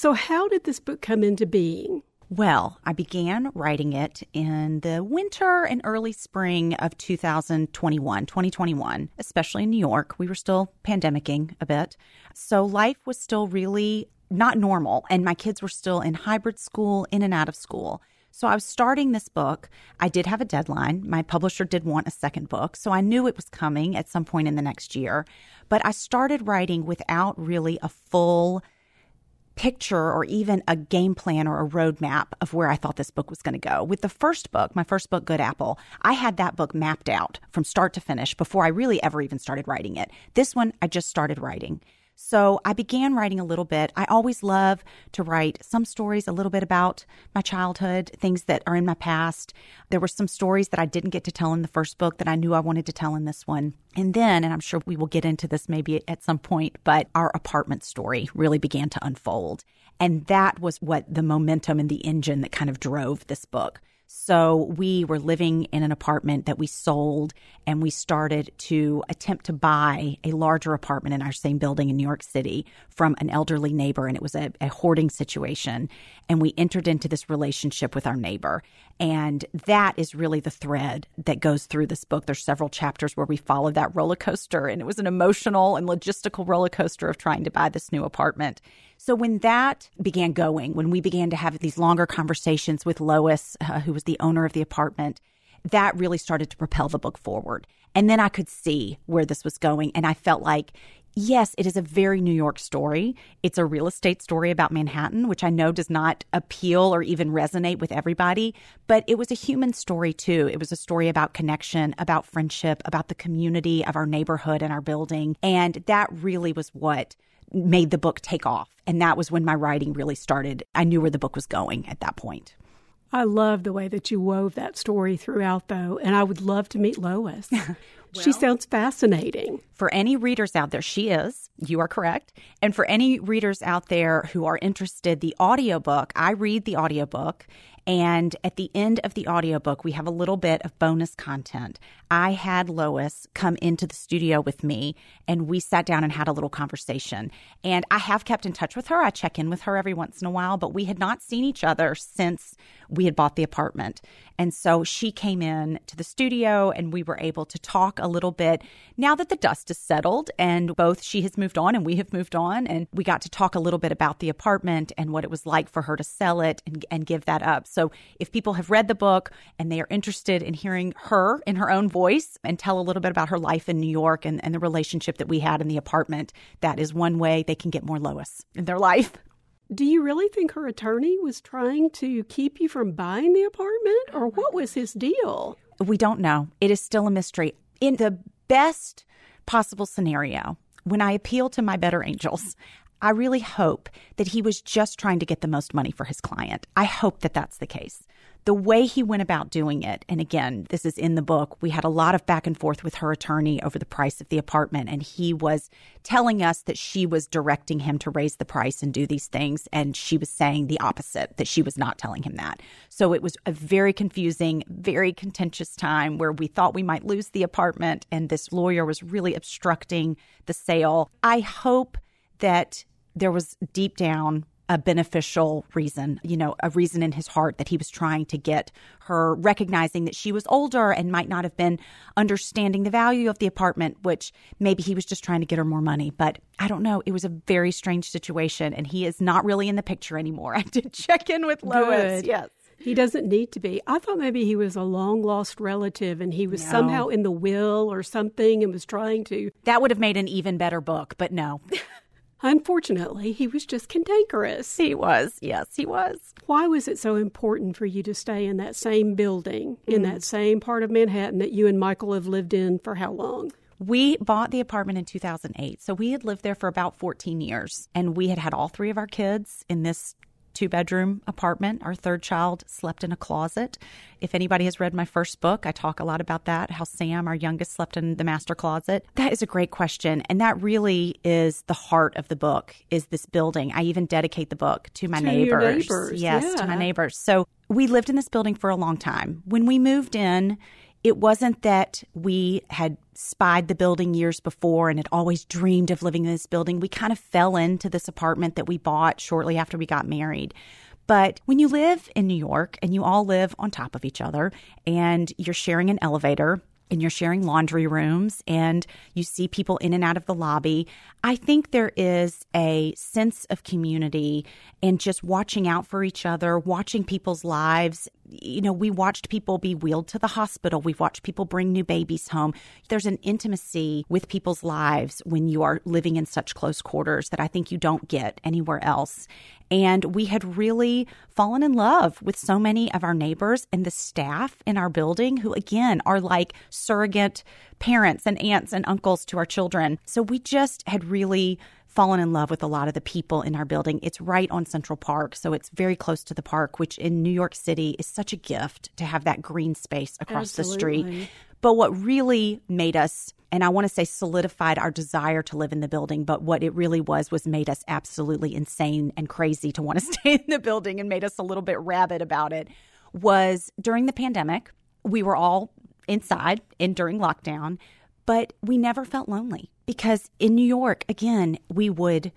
So, how did this book come into being? Well, I began writing it in the winter and early spring of 2021, 2021, especially in New York. We were still pandemicking a bit. So life was still really not normal, and my kids were still in hybrid school, in and out of school. So I was starting this book. I did have a deadline. My publisher did want a second book, so I knew it was coming at some point in the next year. But I started writing without really a full picture or even a game plan or a roadmap of where I thought this book was going to go. With the first book, my first book, Good Apple, I had that book mapped out from start to finish before I really ever even started writing it. This one, I just started writing. So I began writing a little bit. I always love to write some stories a little bit about my childhood, things that are in my past. There were some stories that I didn't get to tell in the first book that I knew I wanted to tell in this one. And then, and I'm sure we will get into this maybe at some point, but our apartment story really began to unfold. And that was what the momentum and the engine that kind of drove this book. So we were living in an apartment that we sold, and we started to attempt to buy a larger apartment in our same building in New York City from an elderly neighbor. And it was a, a hoarding situation. And we entered into this relationship with our neighbor. And that is really the thread that goes through this book. There's several chapters where we follow that roller coaster, and it was an emotional and logistical roller coaster of trying to buy this new apartment. So when that began going, when we began to have these longer conversations with Lois, uh, who was the owner of the apartment, that really started to propel the book forward. And then I could see where this was going. And I felt like, yes, it is a very New York story. It's a real estate story about Manhattan, which I know does not appeal or even resonate with everybody, but it was a human story too. It was a story about connection, about friendship, about the community of our neighborhood and our building. And that really was what made the book take off. And that was when my writing really started. I knew where the book was going at that point. I love the way that you wove that story throughout, though, and I would love to meet Lois. well, she sounds fascinating. For any readers out there, she is. You are correct. And for any readers out there who are interested, the audiobook, I read the audiobook and at the end of the audiobook, we have a little bit of bonus content. I had Lois come into the studio with me and we sat down and had a little conversation. And I have kept in touch with her. I check in with her every once in a while, but we had not seen each other since we had bought the apartment. And so she came in to the studio and we were able to talk a little bit now that the dust has settled and both she has moved on and we have moved on. And we got to talk a little bit about the apartment and what it was like for her to sell it and, and give that up. So if people have read the book and they are interested in hearing her in her own voice and tell a little bit about her life in New York and, and the relationship that we had in the apartment, that is one way they can get more Lois in their life. Do you really think her attorney was trying to keep you from buying the apartment, or what was his deal? We don't know. It is still a mystery. In the best possible scenario, when I appeal to my better angels, I really hope that he was just trying to get the most money for his client. I hope that that's the case. The way he went about doing it, and again, this is in the book, we had a lot of back and forth with her attorney over the price of the apartment, and he was telling us that she was directing him to raise the price and do these things, and she was saying the opposite, that she was not telling him that. So it was a very confusing, very contentious time where we thought we might lose the apartment, and this lawyer was really obstructing the sale. I hope that there was deep down a beneficial reason, you know, a reason in his heart that he was trying to get her recognizing that she was older and might not have been understanding the value of the apartment, which maybe he was just trying to get her more money. But I don't know. It was a very strange situation, and he is not really in the picture anymore. I did check in with Lois. Good. Yes. He doesn't need to be. I thought maybe he was a long lost relative and he was no. somehow in the will or something and was trying to. That would have made an even better book, but no. Unfortunately, he was just cantankerous. He was. Yes, he was. Why was it so important for you to stay in that same building, mm. in that same part of Manhattan that you and Michael have lived in for how long? We bought the apartment in 2008. So we had lived there for about 14 years and we had had all three of our kids in this two bedroom apartment. Our third child slept in a closet. If anybody has read my first book, I talk a lot about that, how Sam, our youngest, slept in the master closet. That is a great question. And that really is the heart of the book is this building. I even dedicate the book to my to neighbors. neighbors. Yes, yeah. to my neighbors. So we lived in this building for a long time. When we moved in, it wasn't that we had spied the building years before and had always dreamed of living in this building. We kind of fell into this apartment that we bought shortly after we got married. But when you live in New York and you all live on top of each other and you're sharing an elevator, and you're sharing laundry rooms and you see people in and out of the lobby. I think there is a sense of community and just watching out for each other, watching people's lives. You know, we watched people be wheeled to the hospital. We've watched people bring new babies home. There's an intimacy with people's lives when you are living in such close quarters that I think you don't get anywhere else. And we had really fallen in love with so many of our neighbors and the staff in our building who, again, are like surrogate parents and aunts and uncles to our children. So we just had really fallen in love with a lot of the people in our building. It's right on Central Park, so it's very close to the park, which in New York City is such a gift to have that green space across Absolutely. the street. But what really made us, and I want to say solidified our desire to live in the building, but what it really was, was made us absolutely insane and crazy to want to stay in the building and made us a little bit rabid about it, was during the pandemic, we were all inside and during lockdown, but we never felt lonely because in New York, again, we would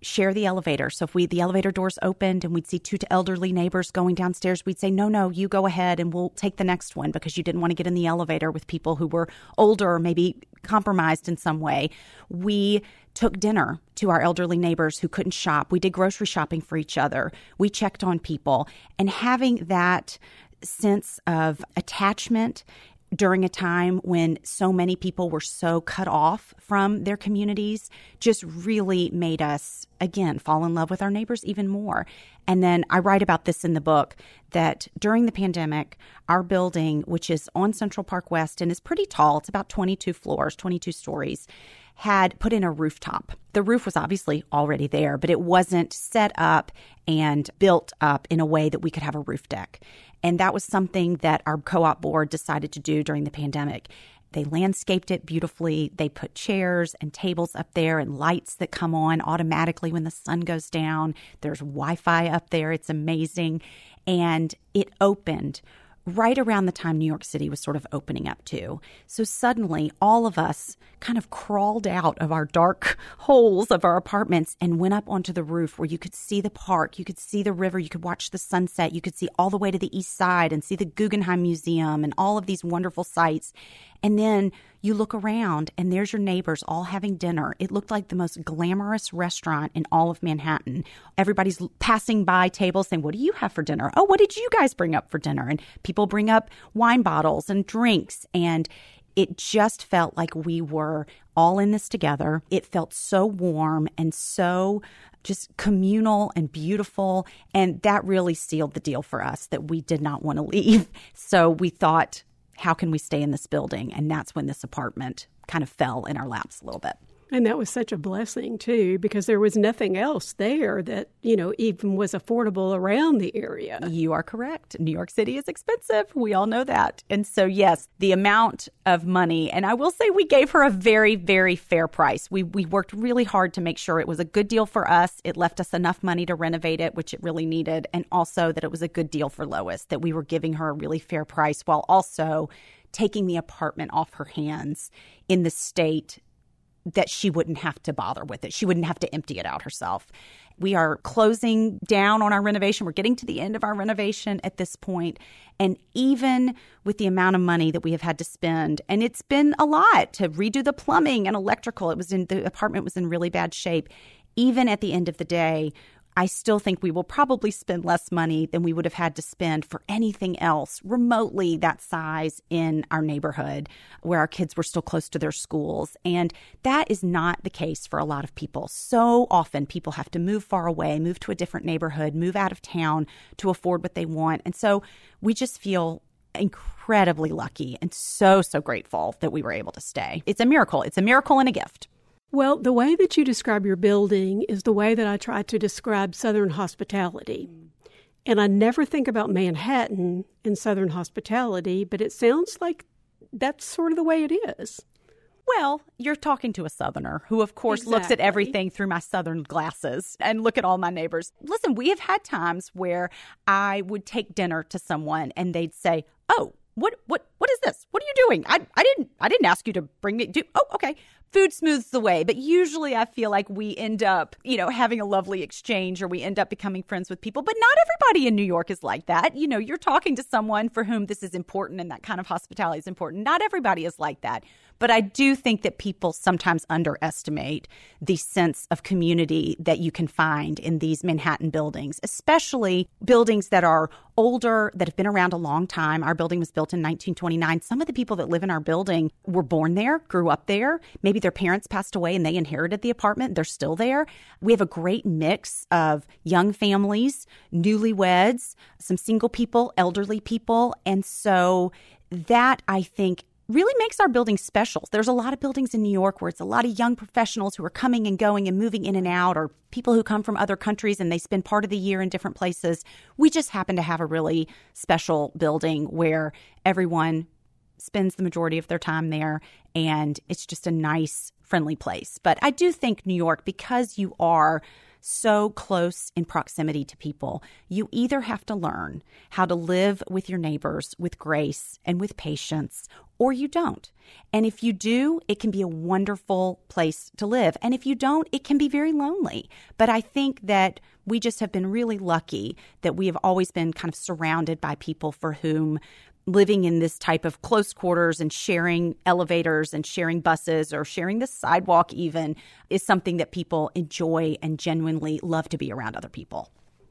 share the elevator. So if we the elevator doors opened and we'd see two elderly neighbors going downstairs, we'd say, "No, no, you go ahead and we'll take the next one because you didn't want to get in the elevator with people who were older maybe compromised in some way." We took dinner to our elderly neighbors who couldn't shop. We did grocery shopping for each other. We checked on people and having that sense of attachment during a time when so many people were so cut off from their communities just really made us again fall in love with our neighbors even more. And then i write about this in the book that during the pandemic our building which is on central park west and is pretty tall it's about 22 floors 22 stories had put in a rooftop. The roof was obviously already there, but it wasn't set up and built up in a way that we could have a roof deck. And that was something that our co op board decided to do during the pandemic. They landscaped it beautifully. They put chairs and tables up there and lights that come on automatically when the sun goes down. There's Wi Fi up there. It's amazing. And it opened right around the time New York City was sort of opening up too. So suddenly, all of us kind of crawled out of our dark holes of our apartments and went up onto the roof where you could see the park, you could see the river, you could watch the sunset, you could see all the way to the east side and see the Guggenheim Museum and all of these wonderful sights. And then you look around and there's your neighbors all having dinner. It looked like the most glamorous restaurant in all of Manhattan. Everybody's passing by tables saying, What do you have for dinner? Oh, what did you guys bring up for dinner? And people bring up wine bottles and drinks. And it just felt like we were all in this together. It felt so warm and so just communal and beautiful. And that really sealed the deal for us that we did not want to leave. So we thought, how can we stay in this building? And that's when this apartment kind of fell in our laps a little bit. And that was such a blessing, too, because there was nothing else there that, you know, even was affordable around the area. You are correct. New York City is expensive. We all know that. And so, yes, the amount of money, and I will say we gave her a very, very fair price. We, we worked really hard to make sure it was a good deal for us. It left us enough money to renovate it, which it really needed. And also that it was a good deal for Lois, that we were giving her a really fair price while also taking the apartment off her hands in the state that she wouldn't have to bother with it. She wouldn't have to empty it out herself. We are closing down on our renovation. We're getting to the end of our renovation at this point. And even with the amount of money that we have had to spend, and it's been a lot to redo the plumbing and electrical, it was in the apartment was in really bad shape. Even at the end of the day, I still think we will probably spend less money than we would have had to spend for anything else remotely that size in our neighborhood where our kids were still close to their schools. And that is not the case for a lot of people. So often people have to move far away, move to a different neighborhood, move out of town to afford what they want. And so we just feel incredibly lucky and so, so grateful that we were able to stay. It's a miracle. It's a miracle and a gift. Well, the way that you describe your building is the way that I try to describe Southern hospitality. And I never think about Manhattan in Southern hospitality, but it sounds like that's sort of the way it is. Well, you're talking to a Southerner who, of course, exactly. looks at everything through my Southern glasses and look at all my neighbors. Listen, we have had times where I would take dinner to someone and they'd say, Oh, what what what is this? What are you doing? I, I didn't I didn't ask you to bring me. Do oh okay. Food smooths the way, but usually I feel like we end up, you know, having a lovely exchange or we end up becoming friends with people. But not everybody in New York is like that. You know, you're talking to someone for whom this is important and that kind of hospitality is important. Not everybody is like that. But I do think that people sometimes underestimate the sense of community that you can find in these Manhattan buildings, especially buildings that are older, that have been around a long time. Our building was built in 1929. Some of the people that live in our building were born there, grew up there. Maybe their parents passed away and they inherited the apartment. They're still there. We have a great mix of young families, newlyweds, some single people, elderly people. And so that I think really makes our building special. There's a lot of buildings in New York where it's a lot of young professionals who are coming and going and moving in and out, or people who come from other countries and they spend part of the year in different places. We just happen to have a really special building where everyone spends the majority of their time there and it's just a nice, friendly place. But I do think New York, because you are so close in proximity to people. You either have to learn how to live with your neighbors with grace and with patience, or you don't. And if you do, it can be a wonderful place to live. And if you don't, it can be very lonely. But I think that we just have been really lucky that we have always been kind of surrounded by people for whom living in this type of close quarters and sharing elevators and sharing buses or sharing the sidewalk even is something that people enjoy and genuinely love to be around other people.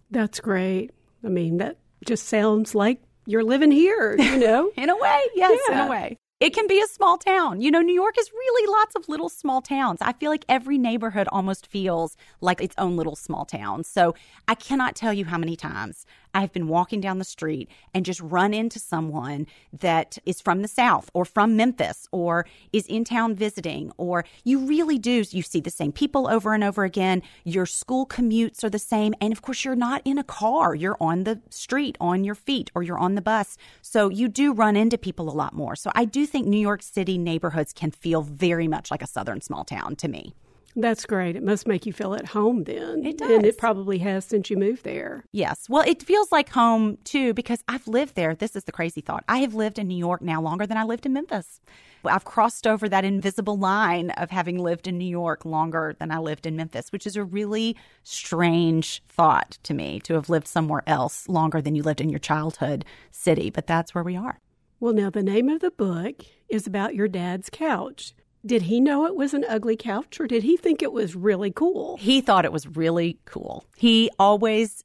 That's great. I mean, that just sounds like you're living here, you know? in a way, yes, yeah. in a way. It can be a small town. You know, New York is really lots of little small towns. I feel like every neighborhood almost feels like its own little small town. So I cannot tell you how many times I've been walking down the street and just run into someone that is from the South or from Memphis or is in town visiting, or you really do. You see the same people over and over again. Your school commutes are the same. And of course, you're not in a car, you're on the street, on your feet, or you're on the bus. So you do run into people a lot more. So I do think New York City neighborhoods can feel very much like a southern small town to me. That's great. It must make you feel at home then. It does. And it probably has since you moved there. Yes. Well, it feels like home too because I've lived there. This is the crazy thought. I have lived in New York now longer than I lived in Memphis. I've crossed over that invisible line of having lived in New York longer than I lived in Memphis, which is a really strange thought to me to have lived somewhere else longer than you lived in your childhood city. But that's where we are. Well, now the name of the book is about your dad's couch. Did he know it was an ugly couch or did he think it was really cool? He thought it was really cool. He always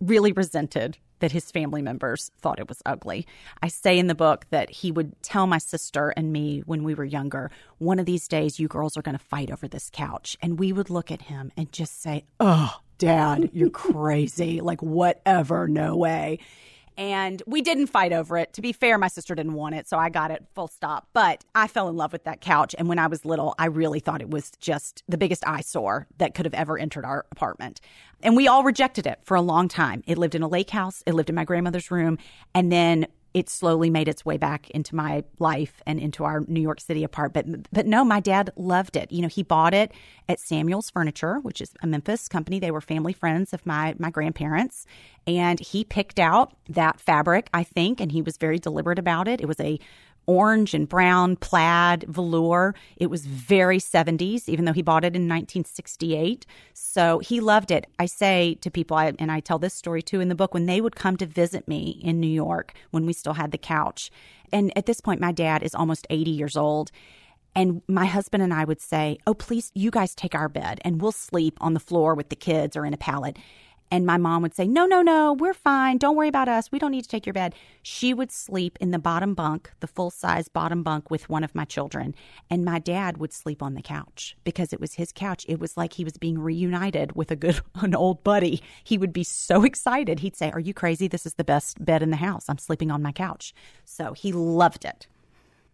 really resented that his family members thought it was ugly. I say in the book that he would tell my sister and me when we were younger, one of these days you girls are going to fight over this couch. And we would look at him and just say, Oh, dad, you're crazy. like, whatever, no way and we didn't fight over it. To be fair, my sister didn't want it, so I got it full stop. But I fell in love with that couch. And when I was little, I really thought it was just the biggest eyesore that could have ever entered our apartment. And we all rejected it for a long time. It lived in a lake house, it lived in my grandmother's room. And then it slowly made its way back into my life and into our New York City apartment. But, but no, my dad loved it. You know, he bought it at Samuel's Furniture, which is a Memphis company. They were family friends of my my grandparents, and he picked out that fabric, I think, and he was very deliberate about it. It was a orange and brown plaid velour. It was very 70s, even though he bought it in 1968. So he loved it. I say to people, I, and I tell this story too in the book, when they would come to visit me in New York when we still had the couch. And at this point, my dad is almost 80 years old. And my husband and I would say, Oh, please, you guys take our bed and we'll sleep on the floor with the kids or in a pallet. And my mom would say, No, no, no, we're fine. Don't worry about us. We don't need to take your bed. She would sleep in the bottom bunk, the full size bottom bunk with one of my children. And my dad would sleep on the couch because it was his couch. It was like he was being reunited with a good, an old buddy. He would be so excited. He'd say, Are you crazy? This is the best bed in the house. I'm sleeping on my couch. So he loved it.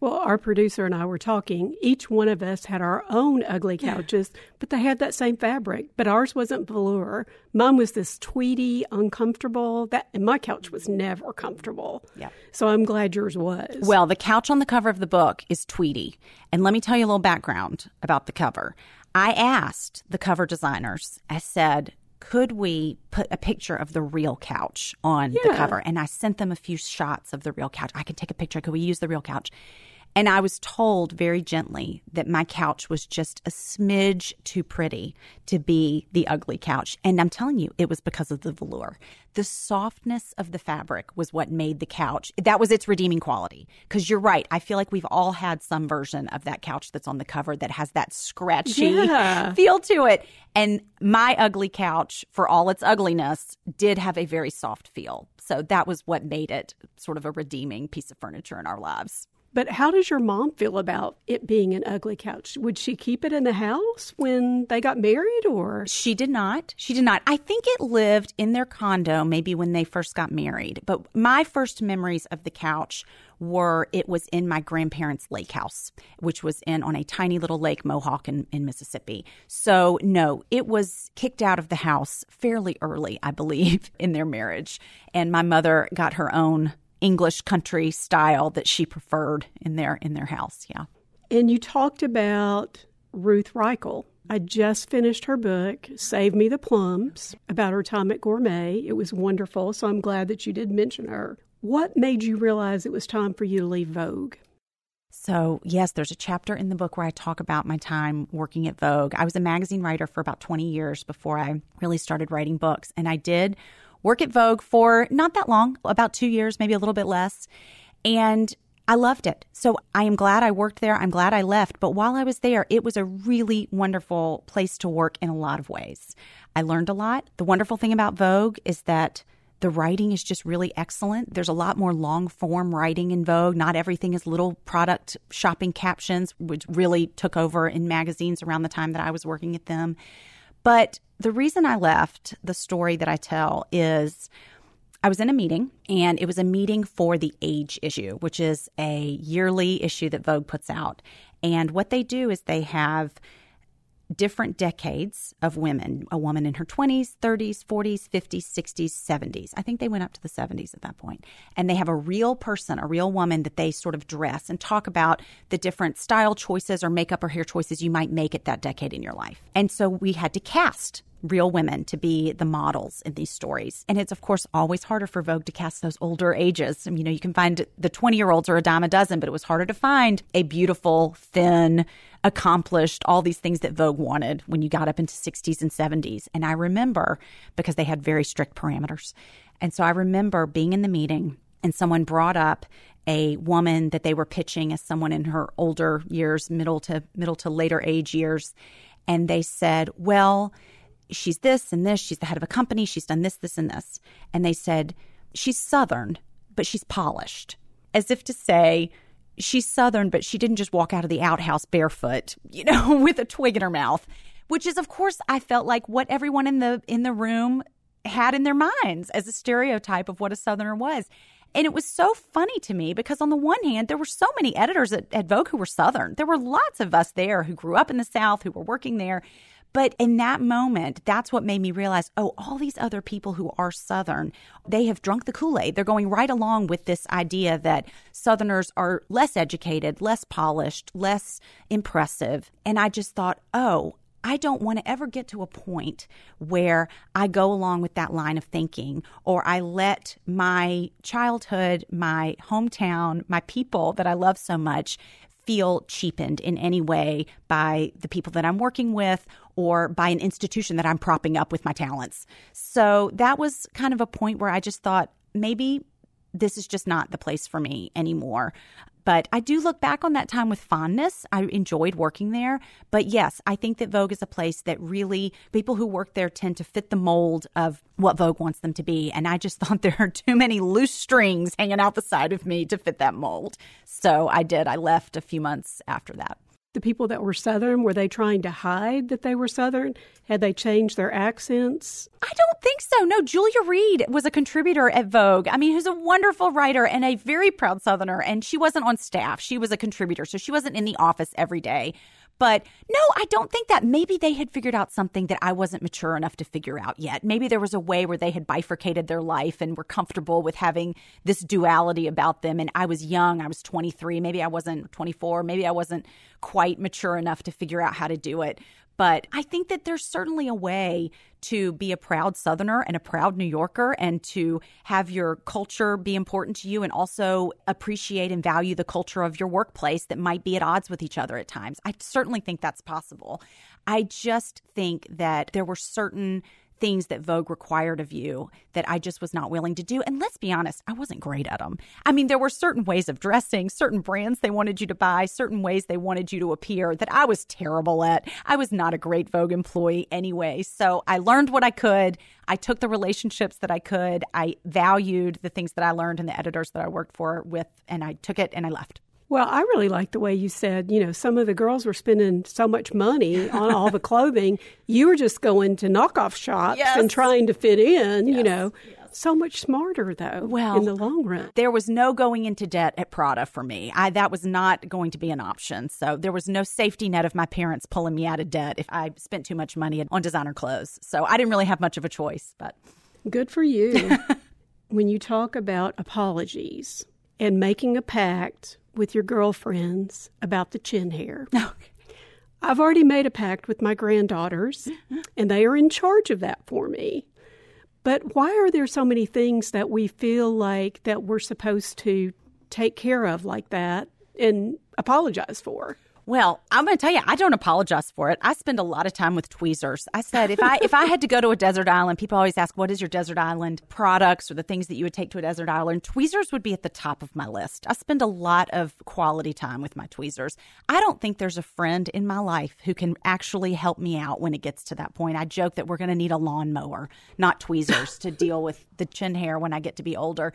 Well, our producer and I were talking. Each one of us had our own ugly couches, but they had that same fabric. But ours wasn't velour. Mine was this tweedy, uncomfortable. That and my couch was never comfortable. Yeah. So I'm glad yours was. Well, the couch on the cover of the book is tweedy, and let me tell you a little background about the cover. I asked the cover designers. I said, could we put a picture of the real couch on yeah. the cover? And I sent them a few shots of the real couch. I can take a picture. Could we use the real couch? And I was told very gently that my couch was just a smidge too pretty to be the ugly couch. And I'm telling you, it was because of the velour. The softness of the fabric was what made the couch. That was its redeeming quality. Because you're right. I feel like we've all had some version of that couch that's on the cover that has that scratchy yeah. feel to it. And my ugly couch, for all its ugliness, did have a very soft feel. So that was what made it sort of a redeeming piece of furniture in our lives. But how does your mom feel about it being an ugly couch? Would she keep it in the house when they got married or? She did not. She did not. I think it lived in their condo maybe when they first got married. But my first memories of the couch were it was in my grandparents' lake house, which was in on a tiny little lake, Mohawk in, in Mississippi. So no, it was kicked out of the house fairly early, I believe, in their marriage. And my mother got her own English country style that she preferred in their in their house. Yeah. And you talked about Ruth Reichl. I just finished her book, Save Me the Plums, about her time at Gourmet. It was wonderful, so I'm glad that you did mention her. What made you realize it was time for you to leave Vogue? So, yes, there's a chapter in the book where I talk about my time working at Vogue. I was a magazine writer for about 20 years before I really started writing books, and I did work at Vogue for not that long, about two years, maybe a little bit less. And I loved it. So I am glad I worked there. I'm glad I left. But while I was there, it was a really wonderful place to work in a lot of ways. I learned a lot. The wonderful thing about Vogue is that the writing is just really excellent. There's a lot more long form writing in Vogue. Not everything is little product shopping captions, which really took over in magazines around the time that I was working at them. But the reason I left the story that I tell is I was in a meeting, and it was a meeting for the age issue, which is a yearly issue that Vogue puts out. And what they do is they have different decades of women a woman in her 20s, 30s, 40s, 50s, 60s, 70s. I think they went up to the 70s at that point. And they have a real person, a real woman that they sort of dress and talk about the different style choices or makeup or hair choices you might make at that decade in your life. And so we had to cast real women to be the models in these stories. And it's, of course, always harder for Vogue to cast those older ages. you know, you can find the 20 year olds are a dime a dozen, but it was harder to find a beautiful, thin, accomplished, all these things that Vogue wanted when you got up into 60s and 70s. And I remember because they had very strict parameters. And so I remember being in the meeting and someone brought up a woman that they were pitching as someone in her older years, middle to middle to later age years. And they said, well, she's this and this. She's the head of a company. She's done this, this, and this. And they said, she's Southern, but she's polished. As if to say, she's Southern, but she didn't just walk out of the outhouse barefoot, you know, with a twig in her mouth. Which is, of course, I felt like what everyone in the in the room had in their minds as a stereotype of what a Southerner was. And it was so funny to me because, on the one hand, there were so many editors at, at, Vogue who were Southern. There were lots of us there who grew up in the South, who were working there. But in that moment, that's what made me realize oh, all these other people who are Southern, they have drunk the Kool Aid. They're going right along with this idea that Southerners are less educated, less polished, less impressive. And I just thought, oh, I don't want to ever get to a point where I go along with that line of thinking or I let my childhood, my hometown, my people that I love so much feel cheapened in any way by the people that I'm working with or by an institution that I'm propping up with my talents. So that was kind of a point where I just thought maybe this is just not the place for me anymore. But I do look back on that time with fondness. I enjoyed working there. But yes, I think that Vogue is a place that really people who work there tend to fit the mold of what Vogue wants them to be. And I just thought there are too many loose strings hanging out the side of me to fit that mold. So I did. I left a few months after that the people that were Southern, were they trying to hide that they were Southern? Had they changed their accents? I don't think so. No, Julia Reed was a contributor at Vogue. I mean, who's a wonderful writer and a very proud Southerner. And she wasn't on staff, she was a contributor. So she wasn't in the office every day. But no, I don't think that. Maybe they had figured out something that I wasn't mature enough to figure out yet. Maybe there was a way where they had bifurcated their life and were comfortable with having this duality about them. And I was young, I was 23. Maybe I wasn't 24. Maybe I wasn't quite mature enough to figure out how to do it. But I think that there's certainly a way to be a proud Southerner and a proud New Yorker and to have your culture be important to you and also appreciate and value the culture of your workplace that might be at odds with each other at times. I certainly think that's possible. I just think that there were certain things that Vogue required of you that I just was not willing to do. And let's be honest, I wasn't great at them. I mean, there were certain ways of dressing, certain brands they wanted you to buy, certain ways they wanted you to appear that I was terrible at. I was not a great Vogue employee anyway. So I learned what I could. I took the relationships that I could. I valued the things that I learned and the editors that I worked for with, and I took it and I left. Well, I really like the way you said, you know, some of the girls were spending so much money on all the clothing. You were just going to knockoff shops yes. and trying to fit in, yes. you know. Yes. So much smarter, though, well, in the long run. There was no going into debt at Prada for me. I, that was not going to be an option. So there was no safety net of my parents pulling me out of debt if I spent too much money on designer clothes. So I didn't really have much of a choice. But Good for you. when you talk about apologies and making a pact with your girlfriends about the chin hair. Okay. I've already made a pact with my granddaughters, mm-hmm. and they are in charge of that for me. But why are there so many things that we feel like that we're supposed to take care of like that and apologize for? Well, I'm going to tell you, I don't apologize for it. I spend a lot of time with tweezers. I said if I if I had to go to a desert island, people always ask, "What is your desert island products or the things that you would take to a desert island?" Tweezers would be at the top of my list. I spend a lot of quality time with my tweezers. I don't think there's a friend in my life who can actually help me out when it gets to that point. I joke that we're going to need a lawnmower, not tweezers, to deal with the chin hair when I get to be older.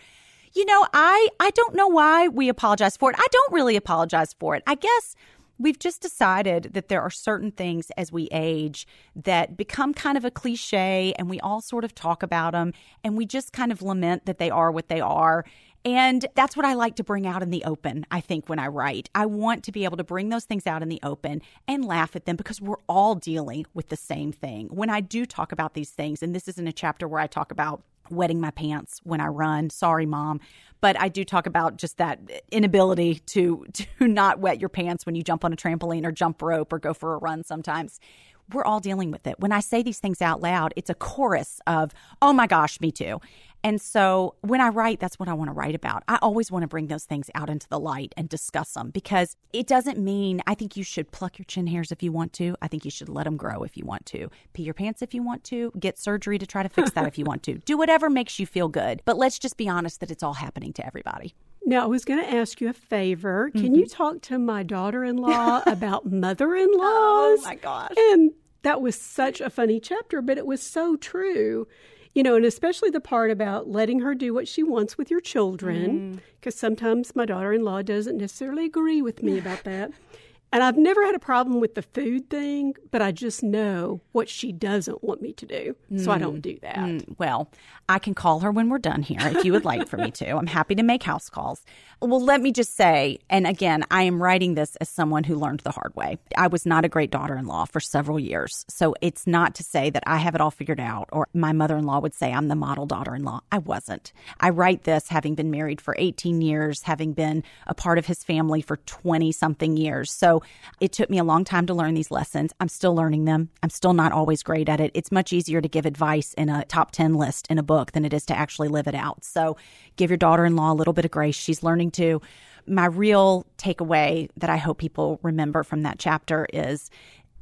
You know, I I don't know why we apologize for it. I don't really apologize for it. I guess we've just decided that there are certain things as we age that become kind of a cliche and we all sort of talk about them and we just kind of lament that they are what they are. And that's what I like to bring out in the open, I think, when I write. I want to be able to bring those things out in the open and laugh at them because we're all dealing with the same thing. When I do talk about these things, and this isn't a chapter where I talk about wetting my pants when I run. Sorry, mom. But I do talk about just that inability to to not wet your pants when you jump on a trampoline or jump rope or go for a run sometimes we're all dealing with it. When I say these things out loud, it's a chorus of, oh my gosh, me too. And so when I write, that's what I want to write about. I always want to bring those things out into the light and discuss them because it doesn't mean I think you should pluck your chin hairs if you want to. I think you should let them grow if you want to. Pee your pants if you want to. Get surgery to try to fix that if you want to. Do whatever makes you feel good. But let's just be honest that it's all happening to everybody. Now, I was going to ask you a favor. Can mm-hmm. you talk to my daughter in law about mother in laws? Oh, my gosh. And that was such a funny chapter, but it was so true. You know, and especially the part about letting her do what she wants with your children, because mm. sometimes my daughter in law doesn't necessarily agree with me about that. And I've never had a problem with the food thing, but I just know what she doesn't want me to do. So mm. I don't do that. Mm. Well, I can call her when we're done here if you would like for me to. I'm happy to make house calls. Well, let me just say, and again, I am writing this as someone who learned the hard way. I was not a great daughter in law for several years. So it's not to say that I have it all figured out or my mother in law would say I'm the model daughter in law. I wasn't. I write this having been married for 18 years, having been a part of his family for 20 something years. So it took me a long time to learn these lessons. I'm still learning them. I'm still not always great at it. It's much easier to give advice in a top 10 list in a book than it is to actually live it out. So give your daughter in law a little bit of grace. She's learning to. My real takeaway that I hope people remember from that chapter is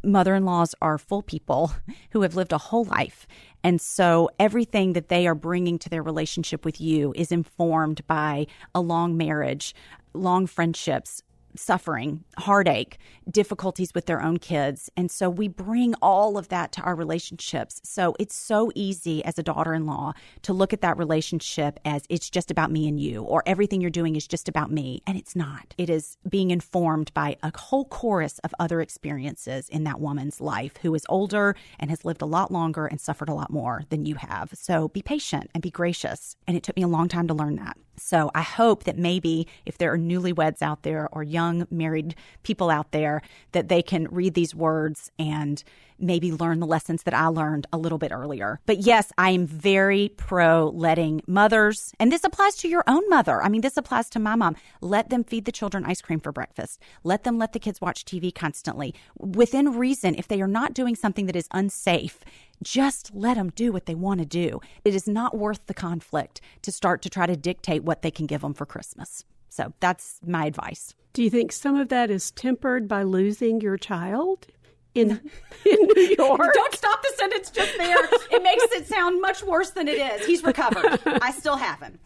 mother in laws are full people who have lived a whole life. And so everything that they are bringing to their relationship with you is informed by a long marriage, long friendships, suffering, heartache, difficulties with their own kids. And so we bring all of that to our relationships. So it's so easy as a daughter in law to look at that relationship as it's just about me and you, or everything you're doing is just about me. And it's not. It is being informed by a whole chorus of other experiences in that woman's life who is older and has lived a lot longer and suffered a lot more than you have. So be patient and be gracious. And it took me a long time to learn that. So I hope that maybe if there are newlyweds out there or young married people out there, that they can read these words and maybe learn the lessons that I learned a little bit earlier. But yes, I am very pro letting mothers, and this applies to your own mother. I mean, this applies to my mom. Let them feed the children ice cream for breakfast. Let them let the kids watch TV constantly within reason. If they are not doing something that is unsafe, just let them do what they want to do. It is not worth the conflict to start to try to dictate what they can give them for Christmas. So that's my advice. Do you think some of that is tempered by losing your child? in in New York. Don't stop the sentence just there. It makes it sound much worse than it is. He's recovered. I still have him.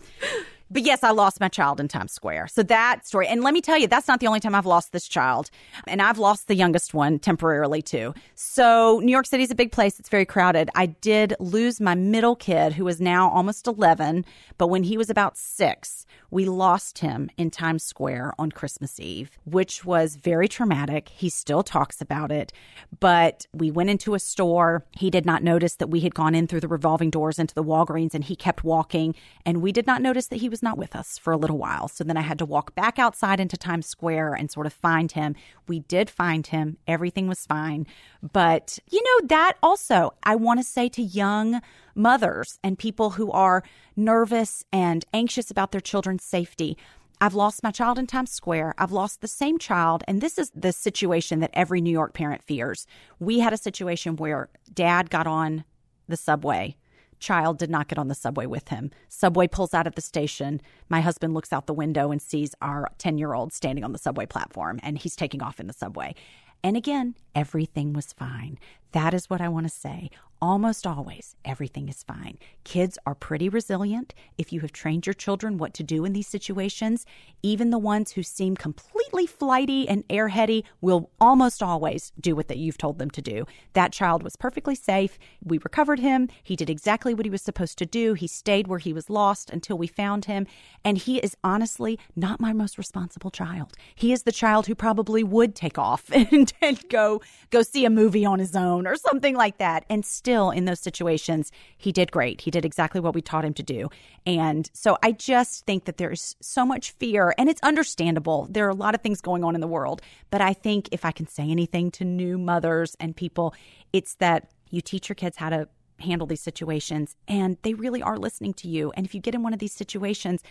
But yes, I lost my child in Times Square. So that story. And let me tell you, that's not the only time I've lost this child. And I've lost the youngest one temporarily too. So New York City is a big place. It's very crowded. I did lose my middle kid, who is now almost 11. But when he was about six, we lost him in Times Square on Christmas Eve, which was very traumatic. He still talks about it. But we went into a store. He did not notice that we had gone in through the revolving doors into the Walgreens and he kept walking. And we did not notice that he was not with us for a little while. So then I had to walk back outside into Times Square and sort of find him. We did find him. Everything was fine. But, you know, that also, I want to say to young mothers and people who are nervous and anxious about their children's safety. I've lost my child in Times Square. I've lost the same child. And this is the situation that every New York parent fears. We had a situation where dad got on the subway child did not get on the subway with him. Subway pulls out of the station. My husband looks out the window and sees our 10 year old standing on the subway platform, and he's taking off in the subway. And again, everything was fine. That is what I want to say. Almost always, everything is fine. Kids are pretty resilient. If you have trained your children what to do in these situations, even the ones who seem completely flighty and airheady will almost always do what that you've told them to do. That child was perfectly safe. We recovered him. He did exactly what he was supposed to do. He stayed where he was lost until we found him. And he is honestly not my most responsible child. He is the child who probably would take off and, and go go see a movie on his own or something like that. And still in those situations, he did great. He did exactly what we taught him to do. And so I just think that there's so much fear and it's understandable. There are a lot of things going on in the world. But I think if I can say anything to new mothers and people, it's that you teach your kids how to handle these situations and they really are listening to you. And if you get in one of these situations,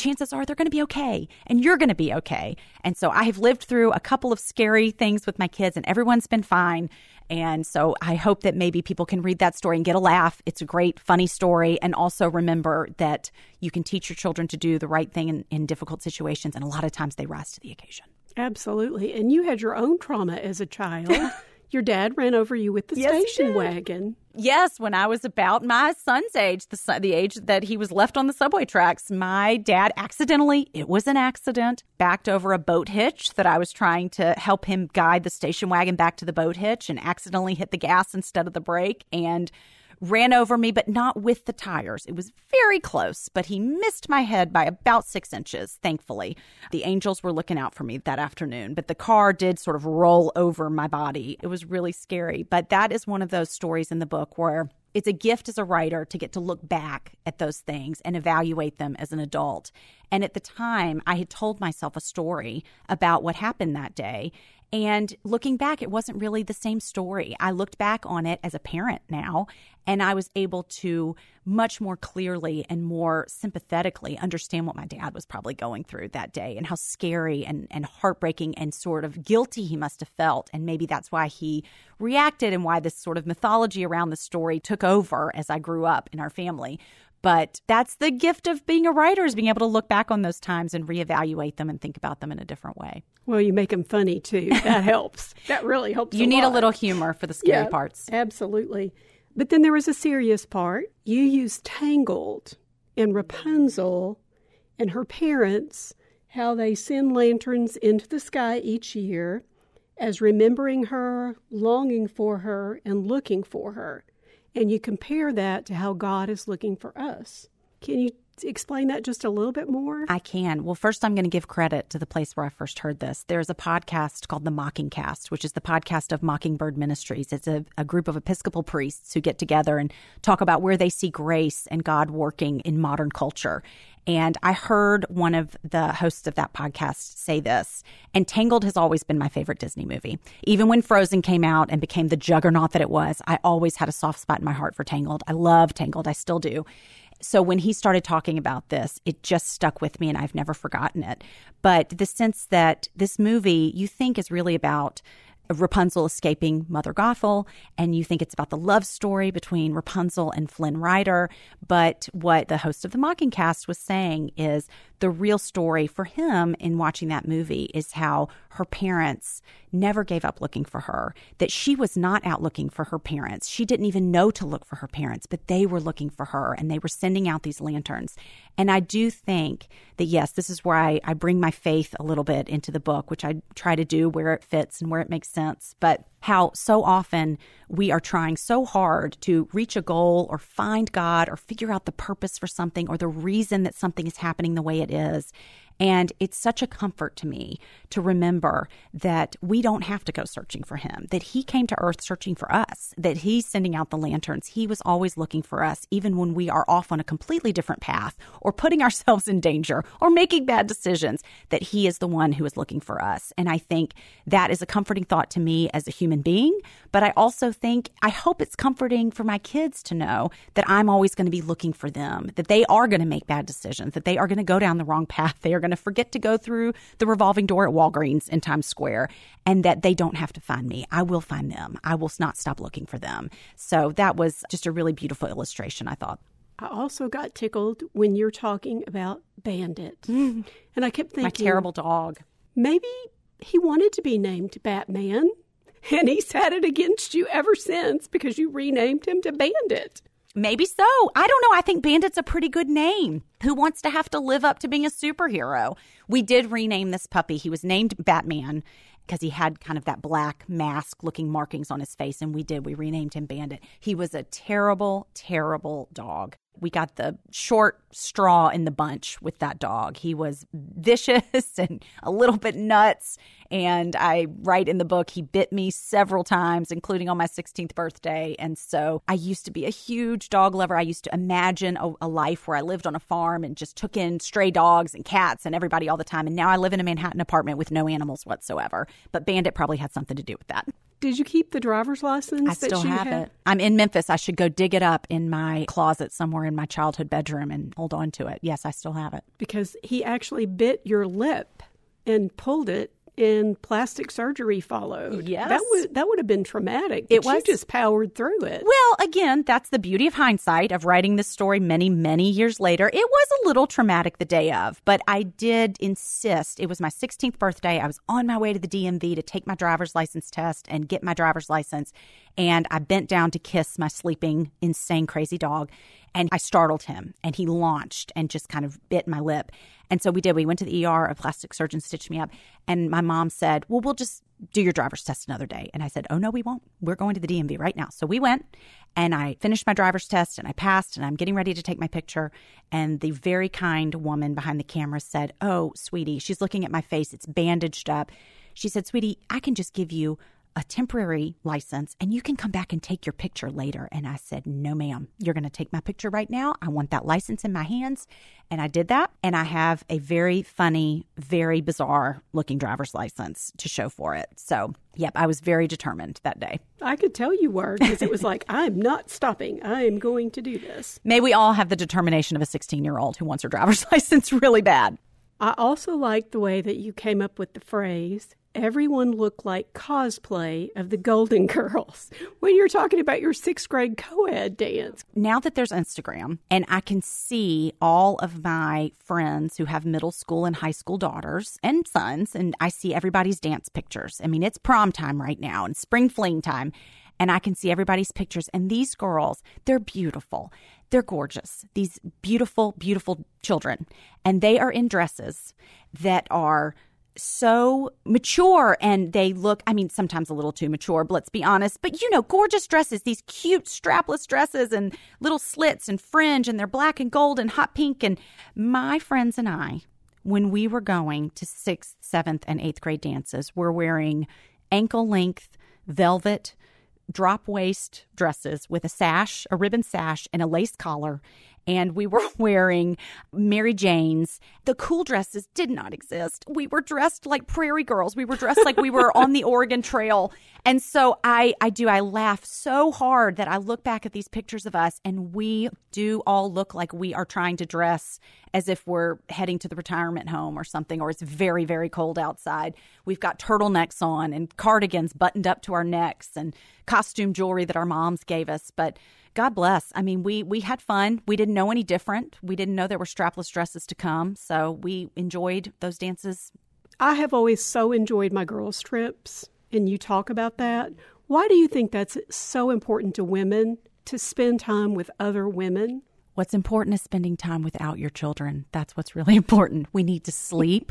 chances are they're going to be okay and you're going to be okay. And so I have lived through a couple of scary things with my kids and everyone's been fine. And so I hope that maybe people can read that story and get a laugh. It's a great, funny story. And also remember that you can teach your children to do the right thing in, in difficult situations. And a lot of times they rise to the occasion. Absolutely. And you had your own trauma as a child. Your dad ran over you with the yes, station wagon. Yes, when I was about my son's age, the, the age that he was left on the subway tracks, my dad accidentally, it was an accident, backed over a boat hitch that I was trying to help him guide the station wagon back to the boat hitch and accidentally hit the gas instead of the brake. And ran over me, but not with the tires. It was very close, but he missed my head by about six inches, thankfully. The angels were looking out for me that afternoon, but the car did sort of roll over my body. It was really scary. But that is one of those stories in the book where it's a gift as a writer to get to look back at those things and evaluate them as an adult. And at the time, I had told myself a story about what happened that day. And looking back, it wasn't really the same story. I looked back on it as a parent now, and I was able to much more clearly and more sympathetically understand what my dad was probably going through that day and how scary and, and heartbreaking and sort of guilty he must have felt. And maybe that's why he reacted and why this sort of mythology around the story took over as I grew up in our family. But that's the gift of being a writer is being able to look back on those times and reevaluate them and think about them in a different way. Well, you make them funny too. That helps. that really helps. You a need lot. a little humor for the scary yeah, parts. Absolutely. But then there was a serious part. You used Tangled and Rapunzel and her parents, how they send lanterns into the sky each year as remembering her, longing for her, and looking for her and you compare that to how God is looking for us. Can you explain that just a little bit more? I can. Well, first, I'm going to give credit to the place where I first heard this. There's a podcast called The Mockingcast, which is the podcast of Mockingbird Ministries. It's a, a group of Episcopal priests who get together and talk about where they see grace and God working in modern culture. And I heard one of the hosts of that podcast say this. And Tangled has always been my favorite Disney movie. Even when Frozen came out and became the juggernaut that it was, I always had a soft spot in my heart for Tangled. I love Tangled. I still do. So when he started talking about this, it just stuck with me and I've never forgotten it. But the sense that this movie you think is really about Rapunzel escaping Mother Gothel, and you think it's about the love story between Rapunzel and Flynn Rider. But what the host of the Mockingcast was saying is the real story for him in watching that movie is how her parents never gave up looking for her, that she was not out looking for her parents. She didn't even know to look for her parents, but they were looking for her and they were sending out these lanterns. And I do think that, yes, this is where I, I bring my faith a little bit into the book, which I try to do where it fits and where it makes sense. But how so often we are trying so hard to reach a goal or find God or figure out the purpose for something or the reason that something is happening the way it is. And it's such a comfort to me to remember that we don't have to go searching for him, that he came to earth searching for us, that he's sending out the lanterns. He was always looking for us, even when we are off on a completely different path or putting ourselves in danger or making bad decisions, that he is the one who is looking for us. And I think that is a comforting thought to me as a human being. But I also think, I hope it's comforting for my kids to know that I'm always going to be looking for them, that they are going to make bad decisions, that they are going to go down the wrong path. They are going going to forget to go through the revolving door at Walgreens in Times Square and that they don't have to find me. I will find them. I will not stop looking for them. So that was just a really beautiful illustration, I thought. I also got tickled when you're talking about Bandit. Mm. And I kept thinking, My terrible dog. Maybe he wanted to be named Batman, and he's had it against you ever since because you renamed him to Bandit. Maybe so. I don't know. I think Bandit's a pretty good name. Who wants to have to live up to being a superhero? We did rename this puppy. He was named Batman because he had kind of that black mask looking markings on his face. And we did. We renamed him Bandit. He was a terrible, terrible dog we got the short straw in the bunch with that dog. He was vicious and a little bit nuts. And I write in the book, he bit me several times, including on my 16th birthday. And so I used to be a huge dog lover. I used to imagine a, a life where I lived on a farm and just took in stray dogs and cats and everybody all the time. And now I live in a Manhattan apartment with no animals whatsoever. But Bandit probably had something to do with that. Did you keep the driver's license? I still have had? it. I'm in Memphis. I should go dig it up in my closet somewhere in my childhood bedroom and hold on to it. Yes, I still have it. Because he actually bit your lip and pulled it and plastic surgery followed. Yes. That would that would have been traumatic. it was just powered through it. Well, again, that's the beauty of hindsight of writing this story many, many years later. It was a little traumatic the day of, but I did insist. It was my 16th birthday. I was on my way to the DMV to take my driver's license test and get my driver's license. And I bent down to kiss my sleeping, insane, crazy dog. And I startled him and he launched and just kind of bit my lip. And so we did. We went to the ER. A plastic surgeon stitched me up. And my mom said, Well, we'll just do your driver's test another day. And I said, Oh, no, we won't. We're going to the DMV right now. So we went and I finished my driver's test and I passed and I'm getting ready to take my picture. And the very kind woman behind the camera said, Oh, sweetie, she's looking at my face. It's bandaged up. She said, Sweetie, I can just give you a temporary license and you can come back and take your picture later. And I said, No, ma'am, you're going to take my picture right now. I want that license in my hands. And I did that. And I have a very funny, very bizarre looking driver's license to show for it. So, yep, I was very determined that day. I could tell you were because it was like, I'm not stopping. I am going to do this. May we all have the determination of a 16 year old who wants her driver's license really bad. I also like the way that you came up with the phrase everyone looked like cosplay of the Golden Girls when you're talking about your sixth grade co ed dance. Now that there's Instagram and I can see all of my friends who have middle school and high school daughters and sons, and I see everybody's dance pictures. I mean, it's prom time right now and spring fling time. And I can see everybody's pictures. And these girls, they're beautiful. They're gorgeous. These beautiful, beautiful children. And they are in dresses that are so mature and they look, I mean, sometimes a little too mature, but let's be honest. But you know, gorgeous dresses, these cute strapless dresses and little slits and fringe, and they're black and gold and hot pink. And my friends and I, when we were going to sixth, seventh, and eighth grade dances, were wearing ankle length velvet drop waist dresses with a sash, a ribbon sash, and a lace collar and we were wearing Mary Jane's. The cool dresses did not exist. We were dressed like prairie girls. We were dressed like we were on the Oregon Trail. And so I, I do, I laugh so hard that I look back at these pictures of us and we do all look like we are trying to dress as if we're heading to the retirement home or something, or it's very, very cold outside. We've got turtlenecks on and cardigans buttoned up to our necks and costume jewelry that our moms gave us. But God bless. I mean, we we had fun. We didn't know any different. We didn't know there were strapless dresses to come, so we enjoyed those dances. I have always so enjoyed my girls' trips, and you talk about that. Why do you think that's so important to women to spend time with other women? What's important is spending time without your children. That's what's really important. We need to sleep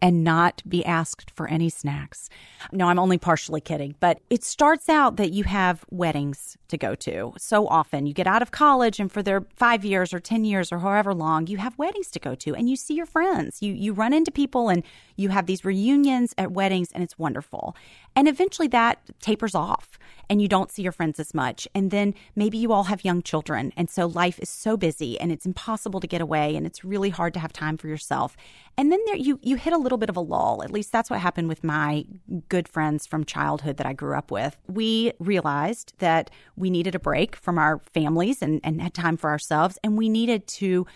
and not be asked for any snacks. No, I'm only partially kidding, but it starts out that you have weddings to go to. So often you get out of college and for their 5 years or 10 years or however long, you have weddings to go to and you see your friends. You you run into people and you have these reunions at weddings and it's wonderful. And eventually that tapers off and you don't see your friends as much. And then maybe you all have young children. And so life is so busy and it's impossible to get away and it's really hard to have time for yourself. And then there you you hit a little bit of a lull. At least that's what happened with my good friends from childhood that I grew up with. We realized that we needed a break from our families and, and had time for ourselves and we needed to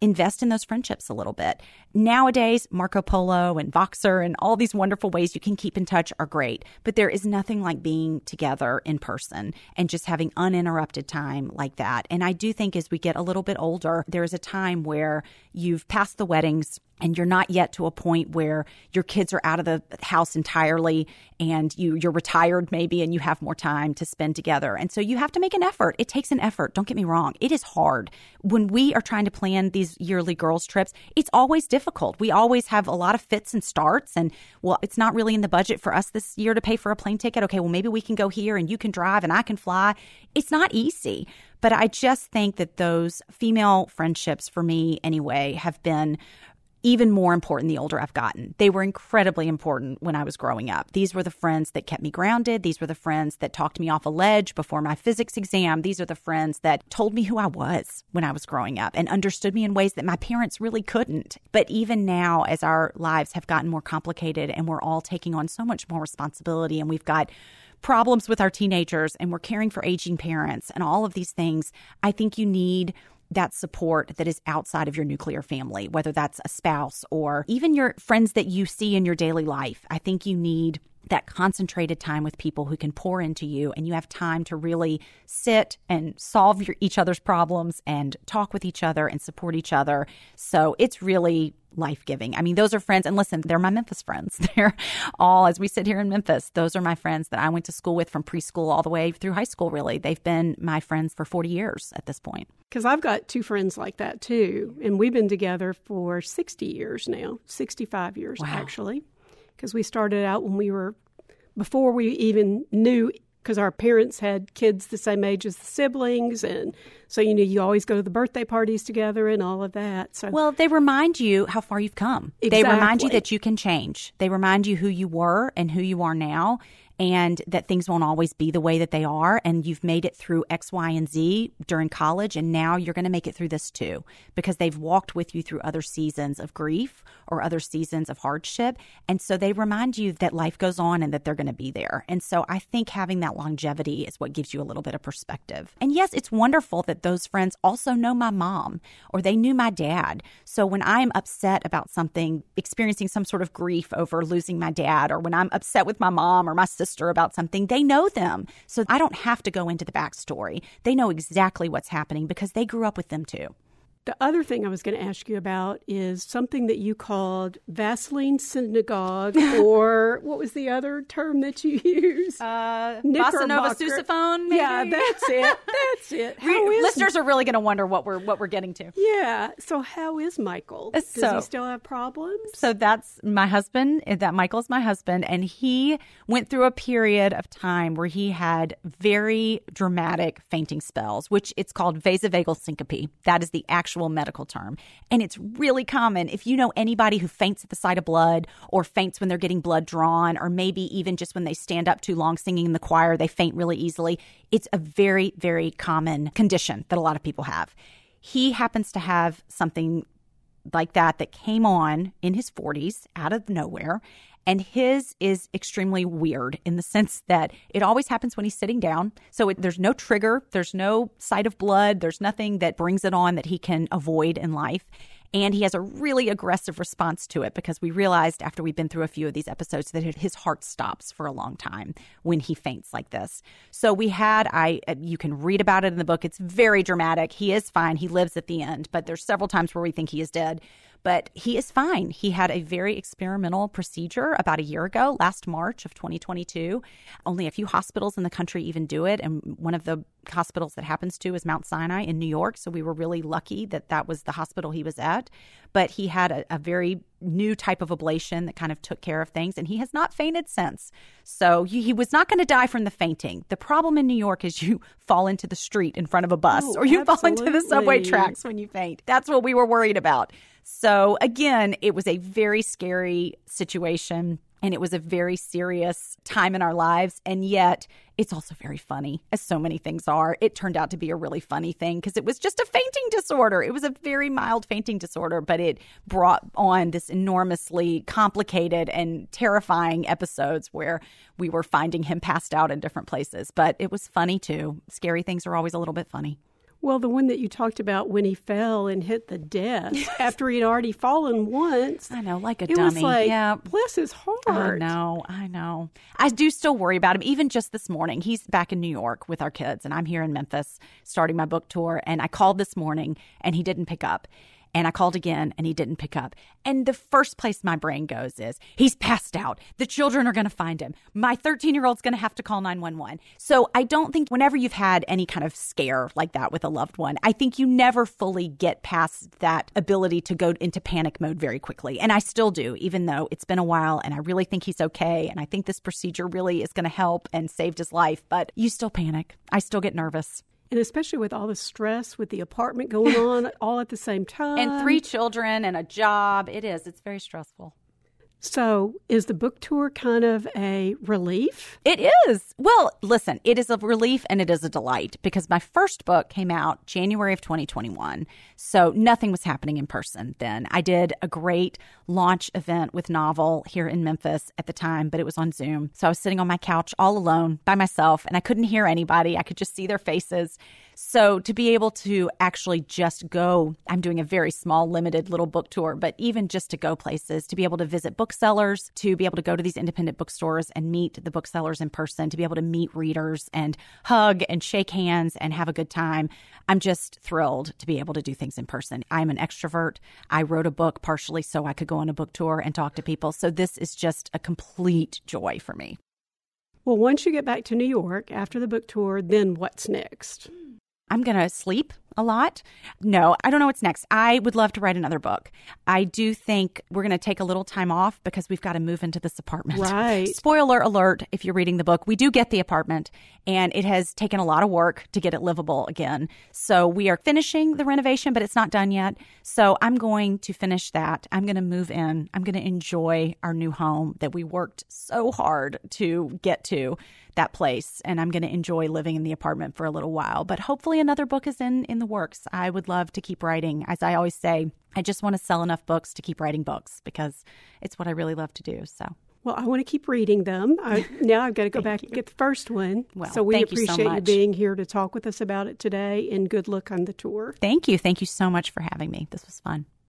invest in those friendships a little bit. Nowadays, Marco Polo and Voxer and all these wonderful ways you can keep in touch are great, but there is nothing like being together in person and just having uninterrupted time like that. And I do think as we get a little bit older, there is a time where you've passed the weddings and you're not yet to a point where your kids are out of the house entirely and you you're retired maybe and you have more time to spend together. And so you have to make an effort. It takes an effort. Don't get me wrong. It is hard. When we are trying to plan these yearly girls trips it's always difficult. We always have a lot of fits and starts and well it's not really in the budget for us this year to pay for a plane ticket. Okay well maybe we can go here and you can drive and I can fly. It's not easy. But I just think that those female friendships for me anyway have been even more important the older I've gotten. They were incredibly important when I was growing up. These were the friends that kept me grounded. These were the friends that talked me off a ledge before my physics exam. These are the friends that told me who I was when I was growing up and understood me in ways that my parents really couldn't. But even now, as our lives have gotten more complicated and we're all taking on so much more responsibility and we've got problems with our teenagers and we're caring for aging parents and all of these things, I think you need that support that is outside of your nuclear family, whether that's a spouse or even your friends that you see in your daily life. I think you need that concentrated time with people who can pour into you and you have time to really sit and solve your, each other's problems and talk with each other and support each other. So it's really life giving. I mean, those are friends. And listen, they're my Memphis friends. They're all, as we sit here in Memphis, those are my friends that I went to school with from preschool all the way through high school, really. They've been my friends for 40 years at this point. Because I've got two friends like that too. And we've been together for 60 years now, 65 years wow. actually. Because we started out when we were, before we even knew because our parents had kids the same age as the siblings and so you know you always go to the birthday parties together and all of that so well they remind you how far you've come exactly. they remind you that you can change they remind you who you were and who you are now and that things won't always be the way that they are. And you've made it through X, Y, and Z during college. And now you're going to make it through this too, because they've walked with you through other seasons of grief or other seasons of hardship. And so they remind you that life goes on and that they're going to be there. And so I think having that longevity is what gives you a little bit of perspective. And yes, it's wonderful that those friends also know my mom or they knew my dad. So when I'm upset about something, experiencing some sort of grief over losing my dad, or when I'm upset with my mom or my sister, sister about something, they know them. So I don't have to go into the backstory. They know exactly what's happening because they grew up with them too. The other thing I was going to ask you about is something that you called Vaseline synagogue, or what was the other term that you used? Uh, Bossa Nova sousaphone. Maybe? Yeah, that's it. That's it. Re- listeners are really going to wonder what we're what we're getting to. Yeah. So how is Michael? Does so, he still have problems? So that's my husband. That Michael's my husband, and he went through a period of time where he had very dramatic fainting spells, which it's called vasovagal syncope. That is the actual actual medical term. And it's really common. If you know anybody who faints at the sight of blood or faints when they're getting blood drawn, or maybe even just when they stand up too long singing in the choir, they faint really easily. It's a very, very common condition that a lot of people have he happens to have something like that that came on in his 40s out of nowhere. And his is extremely weird in the sense that it always happens when he's sitting down. So it, there's no trigger, there's no sight of blood, there's nothing that brings it on that he can avoid in life. And he has a really aggressive response to it because we realized after we've been through a few of these episodes that his heart stops for a long time when he faints like this. So we had, I, you can read about it in the book. It's very dramatic. He is fine. He lives at the end, but there's several times where we think he is dead but he is fine. He had a very experimental procedure about a year ago, last March of 2022. Only a few hospitals in the country even do it. And one of the hospitals that happens to is Mount Sinai in New York. So we were really lucky that that was the hospital he was at. But he had a, a very new type of ablation that kind of took care of things. And he has not fainted since. So he, he was not going to die from the fainting. The problem in New York is you fall into the street in front of a bus oh, or you absolutely. fall into the subway tracks when you faint. That's what we were worried about. So, again, it was a very scary situation and it was a very serious time in our lives. And yet, it's also very funny, as so many things are. It turned out to be a really funny thing because it was just a fainting disorder. It was a very mild fainting disorder, but it brought on this enormously complicated and terrifying episodes where we were finding him passed out in different places. But it was funny too. Scary things are always a little bit funny. Well, the one that you talked about when he fell and hit the desk after he'd already fallen once. I know, like a it dummy. was like, yeah. bless his heart. I know, I know. I do still worry about him. Even just this morning, he's back in New York with our kids, and I'm here in Memphis starting my book tour. And I called this morning, and he didn't pick up. And I called again and he didn't pick up. And the first place my brain goes is he's passed out. The children are going to find him. My 13 year old's going to have to call 911. So I don't think whenever you've had any kind of scare like that with a loved one, I think you never fully get past that ability to go into panic mode very quickly. And I still do, even though it's been a while and I really think he's okay. And I think this procedure really is going to help and saved his life. But you still panic. I still get nervous. And especially with all the stress with the apartment going on all at the same time. And three children and a job. It is. It's very stressful. So, is the book tour kind of a relief? It is. Well, listen, it is a relief and it is a delight because my first book came out January of 2021. So, nothing was happening in person then. I did a great launch event with Novel here in Memphis at the time, but it was on Zoom. So, I was sitting on my couch all alone by myself and I couldn't hear anybody. I could just see their faces. So to be able to actually just go, I'm doing a very small, limited little book tour, but even just to go places, to be able to visit booksellers, to be able to go to these independent bookstores and meet the booksellers in person, to be able to meet readers and hug and shake hands and have a good time. I'm just thrilled to be able to do things in person. I'm an extrovert. I wrote a book partially so I could go on a book tour and talk to people. So this is just a complete joy for me. Well, once you get back to New York after the book tour, then what's next? I'm going to sleep a lot. No, I don't know what's next. I would love to write another book. I do think we're going to take a little time off because we've got to move into this apartment. Right. Spoiler alert if you're reading the book, we do get the apartment and it has taken a lot of work to get it livable again. So we are finishing the renovation, but it's not done yet. So I'm going to finish that. I'm going to move in. I'm going to enjoy our new home that we worked so hard to get to that place and I'm going to enjoy living in the apartment for a little while. But hopefully another book is in in the works. I would love to keep writing. As I always say, I just want to sell enough books to keep writing books because it's what I really love to do. So well, I want to keep reading them. I, now I've got to go back and get the first one. Well, so we thank you so appreciate you, being here to talk with us about it today, and good luck on the tour. thank you. Thank you so much for having me. This was fun.